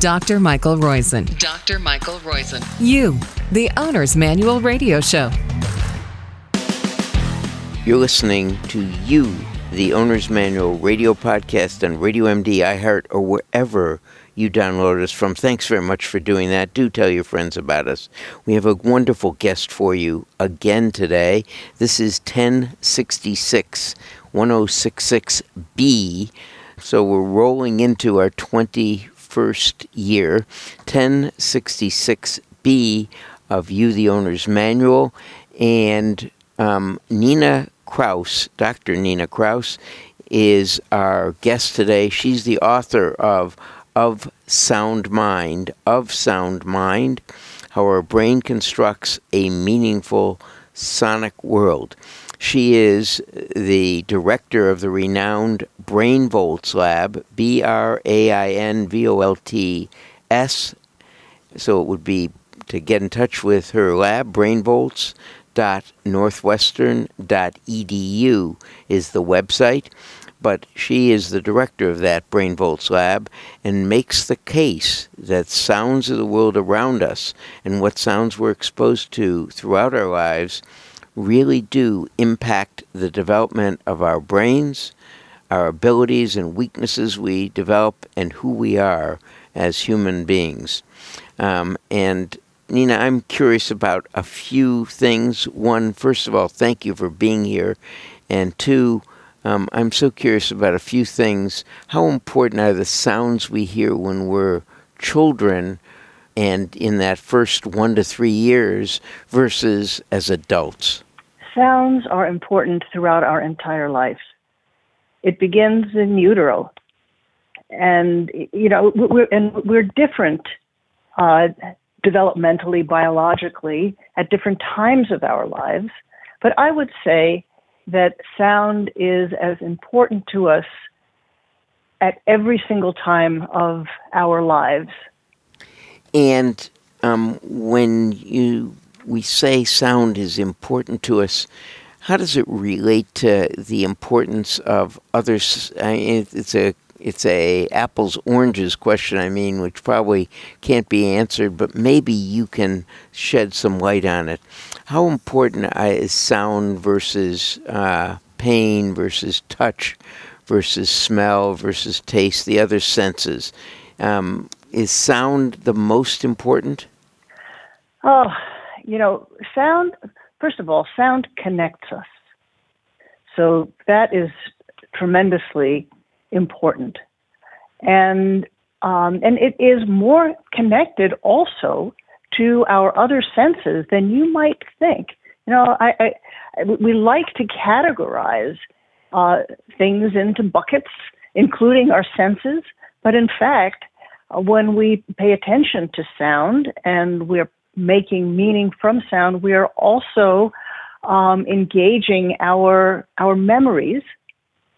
Dr. Michael Roizen. Dr. Michael Roizen. You, the Owner's Manual Radio Show. You're listening to You, the Owner's Manual radio podcast on Radio MD, iHeart, or wherever you download us from. Thanks very much for doing that. Do tell your friends about us. We have a wonderful guest for you again today. This is 1066 1066B. So we're rolling into our 21st year, 1066B of You, the Owner's Manual. And um, Nina Kraus, Dr. Nina Kraus, is our guest today. She's the author of Of Sound Mind, Of Sound Mind, How Our Brain Constructs a Meaningful Sonic World. She is the director of the renowned Brain Volts Lab, B R A I N V O L T S. So it would be to get in touch with her lab, brainvolts.northwestern.edu is the website. But she is the director of that Brain Volts Lab and makes the case that sounds of the world around us and what sounds we're exposed to throughout our lives really do impact the development of our brains, our abilities and weaknesses we develop, and who we are as human beings. Um, and Nina, I'm curious about a few things. One, first of all, thank you for being here. And two, um, I'm so curious about a few things. How important are the sounds we hear when we're children and in that first one to three years versus as adults? Sounds are important throughout our entire life. It begins in utero. And, you know, we're, and we're different uh, developmentally, biologically, at different times of our lives. But I would say that sound is as important to us at every single time of our lives. And um, when you we say sound is important to us, how does it relate to the importance of others? It's a it's a apples oranges question. I mean, which probably can't be answered, but maybe you can shed some light on it. How important is sound versus uh, pain versus touch versus smell versus taste, the other senses? Um, is sound the most important? Oh, you know, sound, first of all, sound connects us. So that is tremendously important. And um, and it is more connected also to our other senses than you might think. You know, I, I we like to categorize uh, things into buckets, including our senses, but in fact, uh, when we pay attention to sound and we're making meaning from sound, we are also um, engaging our our memories,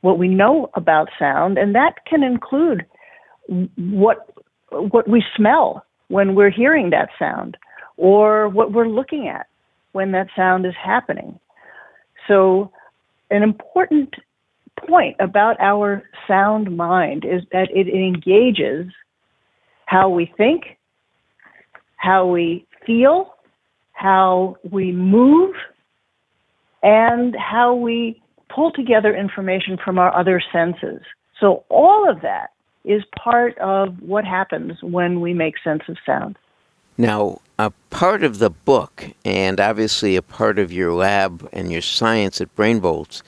what we know about sound, and that can include what what we smell when we're hearing that sound, or what we're looking at when that sound is happening. So, an important point about our sound mind is that it engages how we think, how we feel, how we move, and how we pull together information from our other senses. So, all of that is part of what happens when we make sense of sound. Now, a part of the book, and obviously a part of your lab and your science at BrainVolts,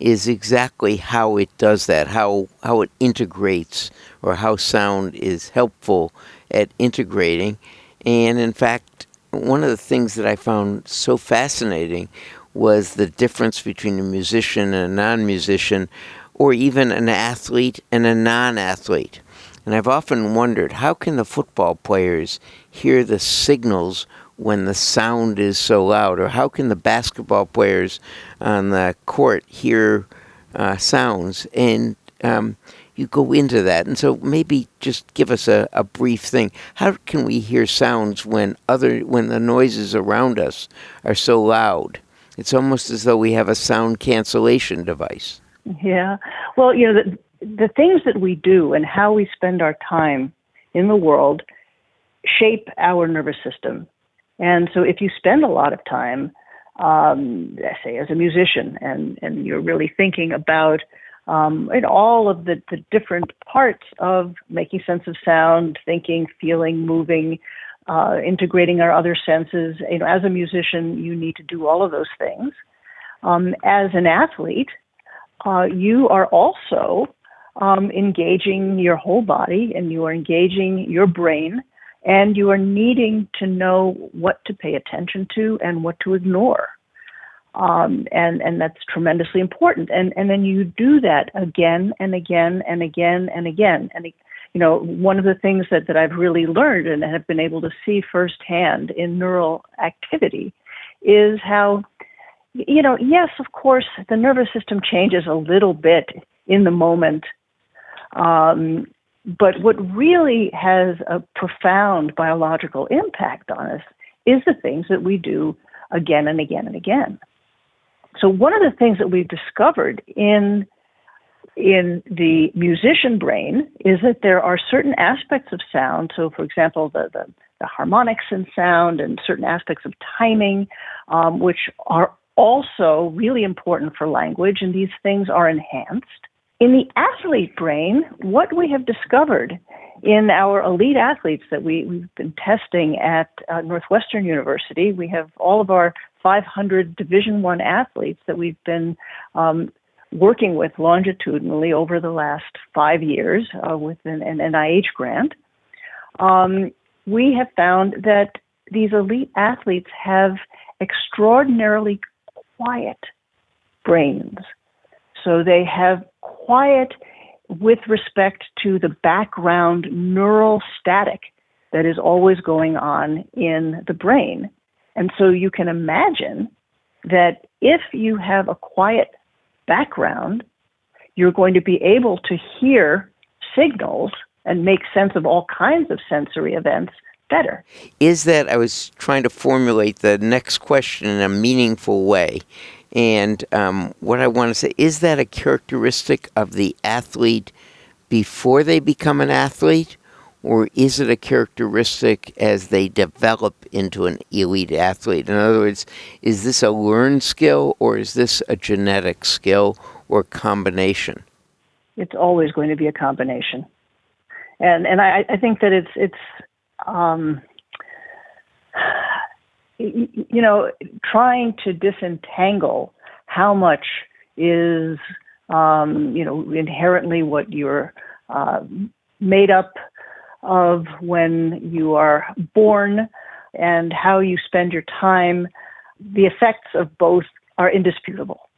is exactly how it does that, how, how it integrates, or how sound is helpful at integrating. And in fact, one of the things that I found so fascinating was the difference between a musician and a non musician, or even an athlete and a non athlete. And I've often wondered how can the football players hear the signals when the sound is so loud, or how can the basketball players on the court hear uh, sounds? And um, you go into that. And so maybe just give us a, a brief thing. How can we hear sounds when other when the noises around us are so loud? It's almost as though we have a sound cancellation device. Yeah. Well, you know, the, the things that we do and how we spend our time in the world shape our nervous system. And so if you spend a lot of time, um, say, as a musician, and, and you're really thinking about um, in all of the, the different parts of making sense of sound, thinking, feeling, moving, uh, integrating our other senses. You know, as a musician, you need to do all of those things. Um, as an athlete, uh, you are also um, engaging your whole body and you are engaging your brain and you are needing to know what to pay attention to and what to ignore. Um, and and that's tremendously important. And and then you do that again and again and again and again. And you know, one of the things that that I've really learned and have been able to see firsthand in neural activity is how, you know, yes, of course, the nervous system changes a little bit in the moment. Um, but what really has a profound biological impact on us is the things that we do again and again and again. So one of the things that we've discovered in in the musician brain is that there are certain aspects of sound. So, for example, the, the, the harmonics in sound and certain aspects of timing, um, which are also really important for language, and these things are enhanced. In the athlete brain, what we have discovered in our elite athletes that we, we've been testing at uh, Northwestern University, we have all of our 500 Division One athletes that we've been um, working with longitudinally over the last five years uh, with an, an, NIH grant. Um, we have found that these elite athletes have extraordinarily quiet brains. So they have quiet with respect to the background neural static that is always going on in the brain. And so you can imagine that if you have a quiet background, you're going to be able to hear signals and make sense of all kinds of sensory events better. Is that, I was trying to formulate the next question in a meaningful way. And um, what I want to say is that a characteristic of the athlete before they become an athlete? or is it a characteristic as they develop into an elite athlete? In other words, is this a learned skill or is this a genetic skill or combination? It's always going to be a combination, and and I, I think that it's it's um, you know trying to disentangle how much is um, you know inherently what you're uh, made up of when you are born and how you spend your time, the effects of both are indisputable.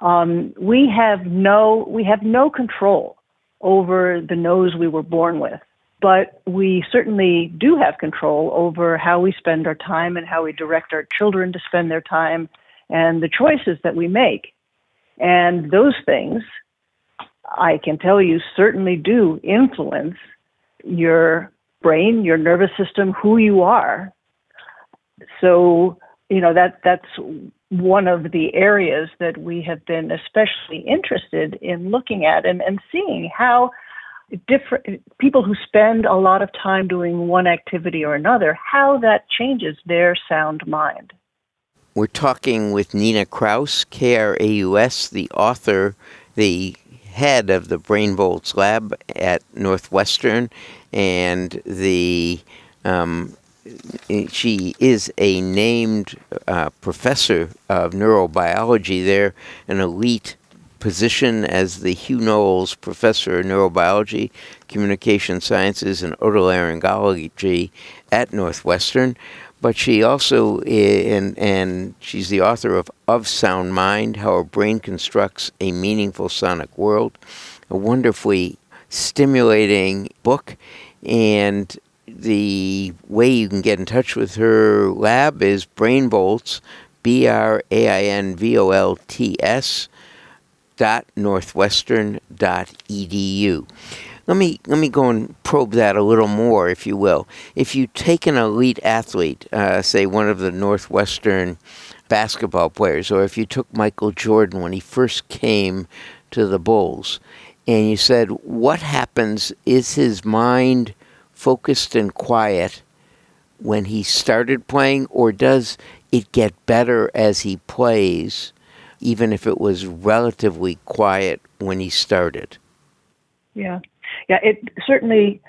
Um, we have no we have no control over the nose we were born with, but we certainly do have control over how we spend our time and how we direct our children to spend their time and the choices that we make. And those things, I can tell you, certainly do influence your brain, your nervous system, who you are. So, you know, that that's one of the areas that we have been especially interested in looking at and, and seeing how different people who spend a lot of time doing one activity or another, how that changes their sound mind. We're talking with Nina Kraus, KRAUS, the author, the head of the BrainVolts lab at Northwestern, and the um, she is a named uh, professor of neurobiology there, an elite position as the Hugh Knowles Professor of Neurobiology, Communication Sciences, and Otolaryngology at Northwestern but she also and and she's the author of Of Sound Mind: How Our Brain Constructs a Meaningful Sonic World, a wonderfully stimulating book. And the way you can get in touch with her lab is BrainVolts, B R A I N V O L T S dot northwestern dot edu. Let me let me go and probe that a little more, if you will. If you take an elite athlete, uh, say one of the Northwestern basketball players, or if you took Michael Jordan when he first came to the Bulls, and you said, what happens? Is his mind focused and quiet when he started playing, or does it get better as he plays, even if it was relatively quiet when he started? Yeah, yeah. It certainly,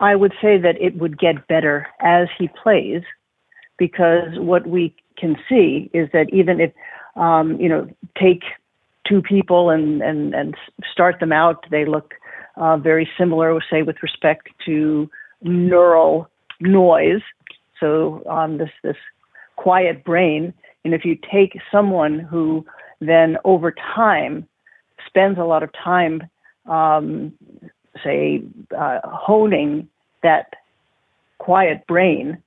I would say that it would get better as he plays, because what we can see is that even if um, you know take two people and and and start them out, they look uh, very similar, say with respect to neural noise. So um, this this quiet brain, and if you take someone who then over time spends a lot of time, um, say, uh, honing that quiet brain,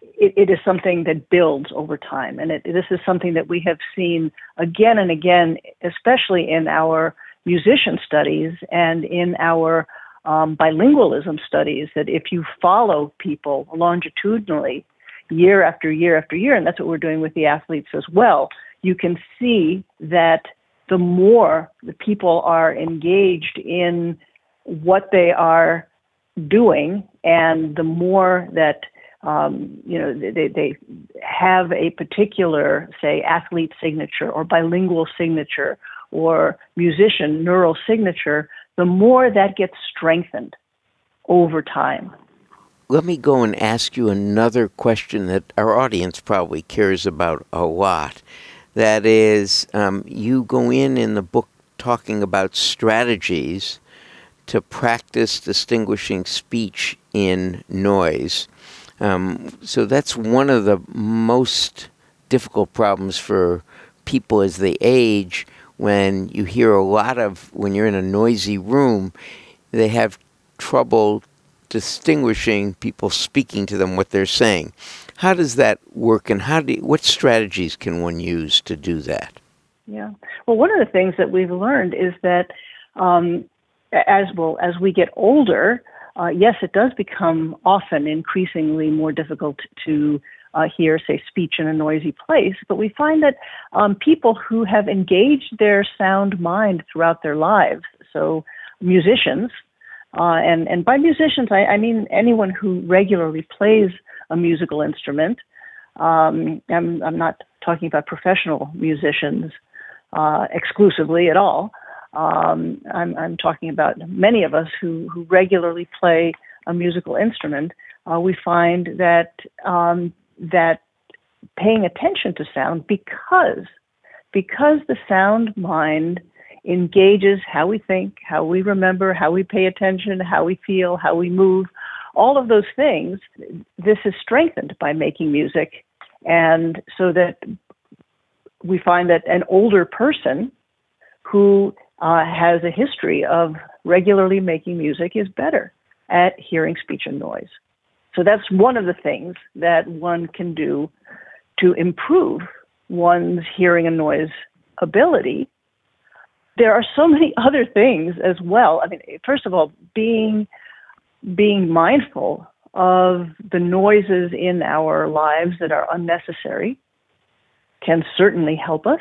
it, it is something that builds over time. And it, this is something that we have seen again and again, especially in our musician studies and in our um, bilingualism studies, that if you follow people longitudinally year after year after year, and that's what we're doing with the athletes as well, you can see that the more the people are engaged in what they are doing and the more that um, you know they, they have a particular say athlete signature or bilingual signature or musician neural signature the more that gets strengthened over time. Let me go and ask you another question that our audience probably cares about a lot that is um, you go in in the book talking about strategies to practice distinguishing speech in noise. Um, so that's one of the most difficult problems for people as they age when you hear a lot of, when you're in a noisy room, they have trouble distinguishing people speaking to them what they're saying. How does that work, and how do you, what strategies can one use to do that? Yeah. Well, one of the things that we've learned is that um, as well as we get older, uh, yes, it does become often increasingly more difficult to uh, hear, say, speech in a noisy place. But we find that um, people who have engaged their sound mind throughout their lives, so musicians, uh, and and by musicians I, I, mean anyone who regularly plays a musical instrument. Um, I'm I'm not talking about professional musicians uh, exclusively at all. Um, I'm, I'm talking about many of us who, who regularly play a musical instrument. Uh, we find that um, that paying attention to sound because because the sound mind engages how we think, how we remember, how we pay attention, how we feel, how we move, all of those things. This is strengthened by making music, and so that we find that an older person who uh, has a history of regularly making music is better at hearing speech and noise. So that's one of the things that one can do to improve one's hearing and noise ability. There are so many other things as well. I mean, first of all, being being mindful of the noises in our lives that are unnecessary can certainly help us.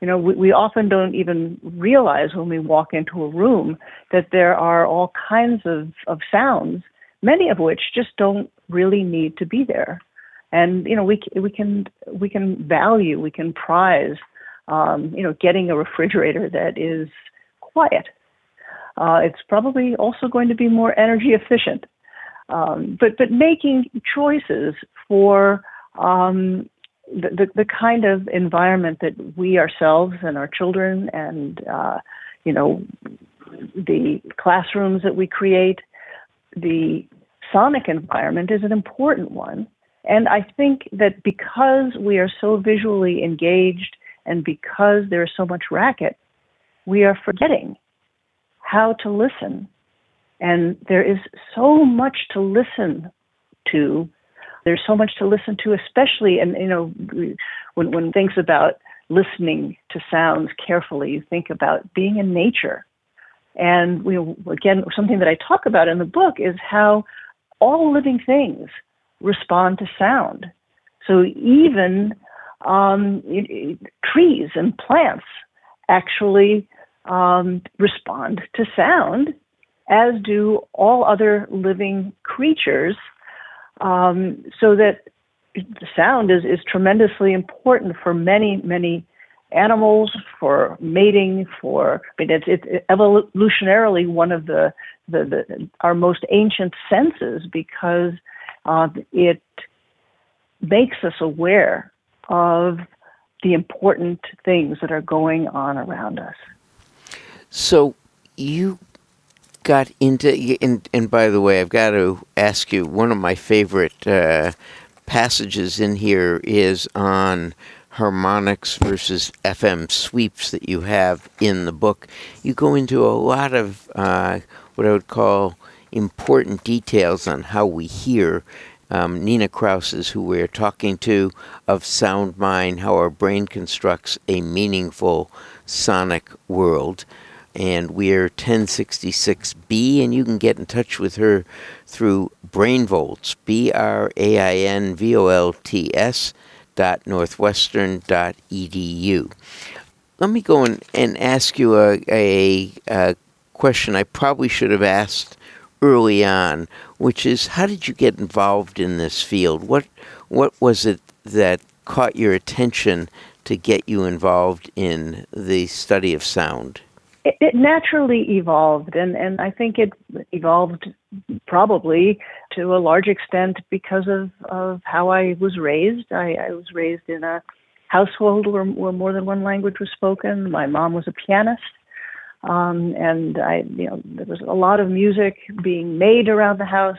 You know, we, we often don't even realize when we walk into a room that there are all kinds of, of sounds, many of which just don't really need to be there. And you know, we we can we can value, we can prize, um, you know, getting a refrigerator that is quiet. Uh, it's probably also going to be more energy efficient. Um, but but making choices for um, the, the, the kind of environment that we ourselves and our children and uh, you know the classrooms that we create, the sonic environment is an important one. And I think that because we are so visually engaged and because there is so much racket, we are forgetting how to listen. And there is so much to listen to there's so much to listen to, especially, and you know, when when thinks about listening to sounds carefully, you think about being in nature. And we, again, something that I talk about in the book is how all living things respond to sound. So even um, trees and plants actually um, respond to sound, as do all other living creatures, um, so that sound is, is tremendously important for many, many animals, for mating, for I mean, it's, it's evolutionarily one of the, the, the our most ancient senses because uh, it makes us aware of the important things that are going on around us. So you got into, and, and by the way, I've got to ask you, one of my favorite uh, passages in here is on harmonics versus FM sweeps that you have in the book. You go into a lot of uh, what I would call important details on how we hear. Um, Nina Kraus is who we're talking to of Sound Mind, how our brain constructs a meaningful sonic world and we're 1066B, and you can get in touch with her through BrainVolts, B R A I N V O L T S dot northwestern dot edu. Let me go and, ask you a, a, a question I probably should have asked early on, which is how did you get involved in this field? What what was it that caught your attention to get you involved in the study of sound? it, it naturally evolved, and, and I think it evolved probably to a large extent because of, of how I was raised. I, I was raised in a household where, where more than one language was spoken. My mom was a pianist. Um, and I, you know, there was a lot of music being made around the house,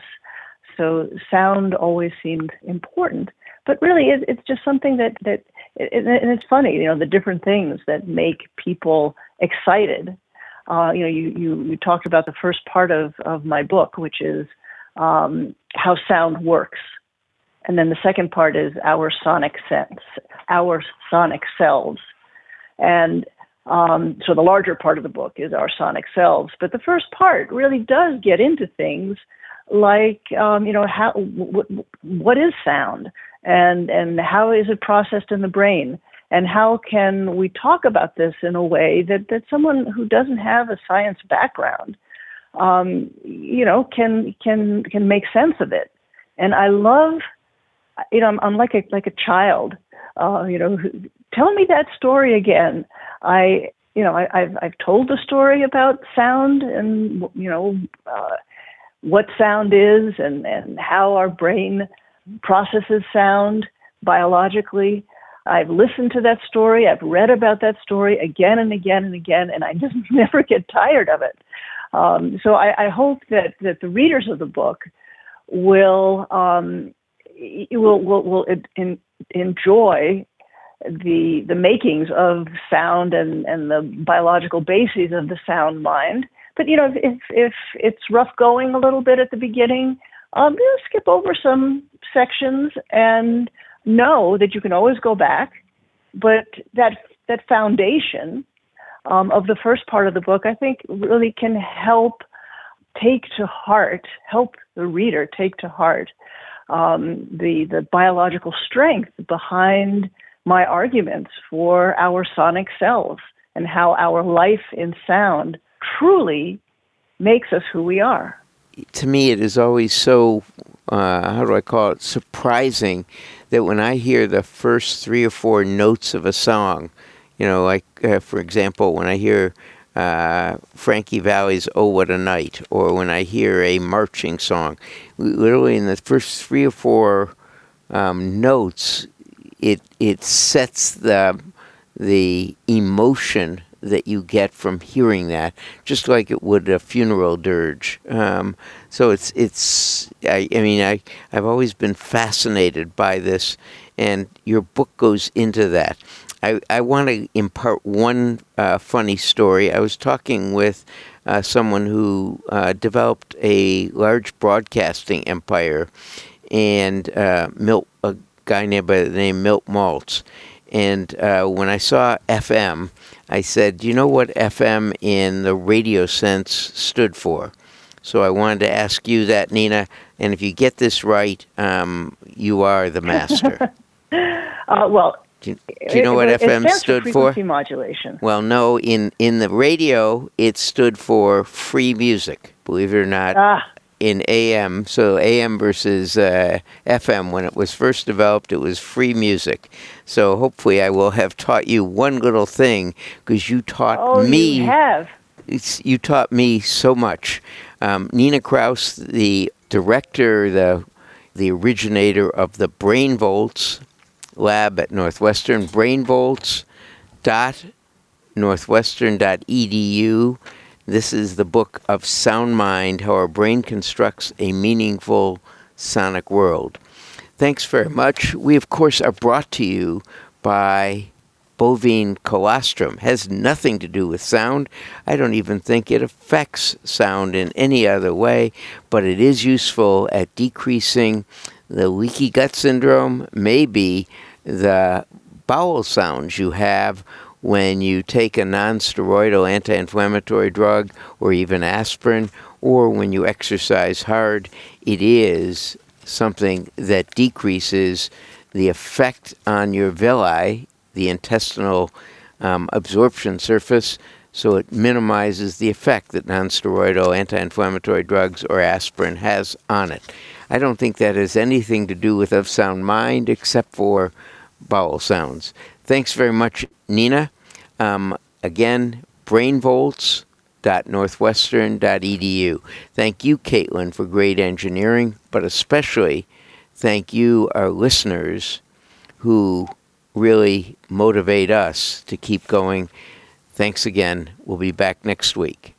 so sound always seemed important. But really, it, it's just something that that, it, and it's funny, you know, the different things that make people excited. Uh, you know, you, you, you talked about the first part of, of my book, which is um, how sound works. And then the second part is our sonic sense, our sonic selves. And um, so the larger part of the book is our sonic selves. But the first part really does get into things like, um, you know, how, w- what is sound and, and how is it processed in the brain? and how can we talk about this in a way that, that someone who doesn't have a science background um, you know can can can make sense of it and i love you know i'm, I'm like a like a child uh, you know tell me that story again i you know I, have I've told the story about sound and you know uh, what sound is and and how our brain processes sound biologically I've listened to that story. I've read about that story again and again and again, and I just never get tired of it. Um, so I, I, hope that, that the readers of the book will um, will will, will in, enjoy the the makings of sound and, and the biological bases of the sound mind. But you know, if if it's rough going a little bit at the beginning, um, you know, skip over some sections and know that you can always go back, but that that foundation um, of the first part of the book, I think, really can help take to heart, help the reader take to heart um, the the biological strength behind my arguments for our sonic selves and how our life in sound truly makes us who we are. To me, it is always so uh, how do I call it, surprising that when I hear the first three or four notes of a song, you know, like uh, for example, when I hear uh, Frankie Valli's "Oh What a Night," or when I hear a marching song, literally in the first three or four um, notes, it it sets the the emotion that you get from hearing that, just like it would a funeral dirge. Um, so it's it's I, I mean I I've always been fascinated by this, and your book goes into that. I, I want to impart one uh, funny story. I was talking with uh, someone who uh, developed a large broadcasting empire, and uh, Milt, a guy named by the name Milt Maltz. And uh, when I saw FM, I said, "Do you know what FM in the radio sense stood for?" So I wanted to ask you that, Nina. And if you get this right, um, you are the master. uh, well, do you, do you know it, what FM stood for? Frequency for? modulation. Well, no. In in the radio, it stood for free music. Believe it or not. Ah. In AM, so AM versus uh, FM. When it was first developed, it was free music. So hopefully, I will have taught you one little thing because you taught Oh, me. you have. It's, you taught me so much. Um, Nina Kraus, the director, the the originator of the Brain Volts lab at Northwestern, brainvolts dot northwestern.edu. This is the book of Sound Mind How Our Brain Constructs a Meaningful Sonic World. Thanks very much. We, of course, are brought to you by bovine colostrum. Has nothing to do with sound. I don't even think it affects sound in any other way, but it is useful at decreasing the leaky gut syndrome, maybe the bowel sounds you have when you take a non-steroidal anti-inflammatory drug or even aspirin or when you exercise hard it is something that decreases the effect on your villi the intestinal um, absorption surface so it minimizes the effect that non-steroidal anti-inflammatory drugs or aspirin has on it. I don't think that has anything to do with of sound mind except for bowel sounds thanks very much nina. Um, again brainvolts.northwestern.edu thank you caitlin for great engineering but especially thank you our listeners who really motivate us to keep going. Thanks again. We'll be back next week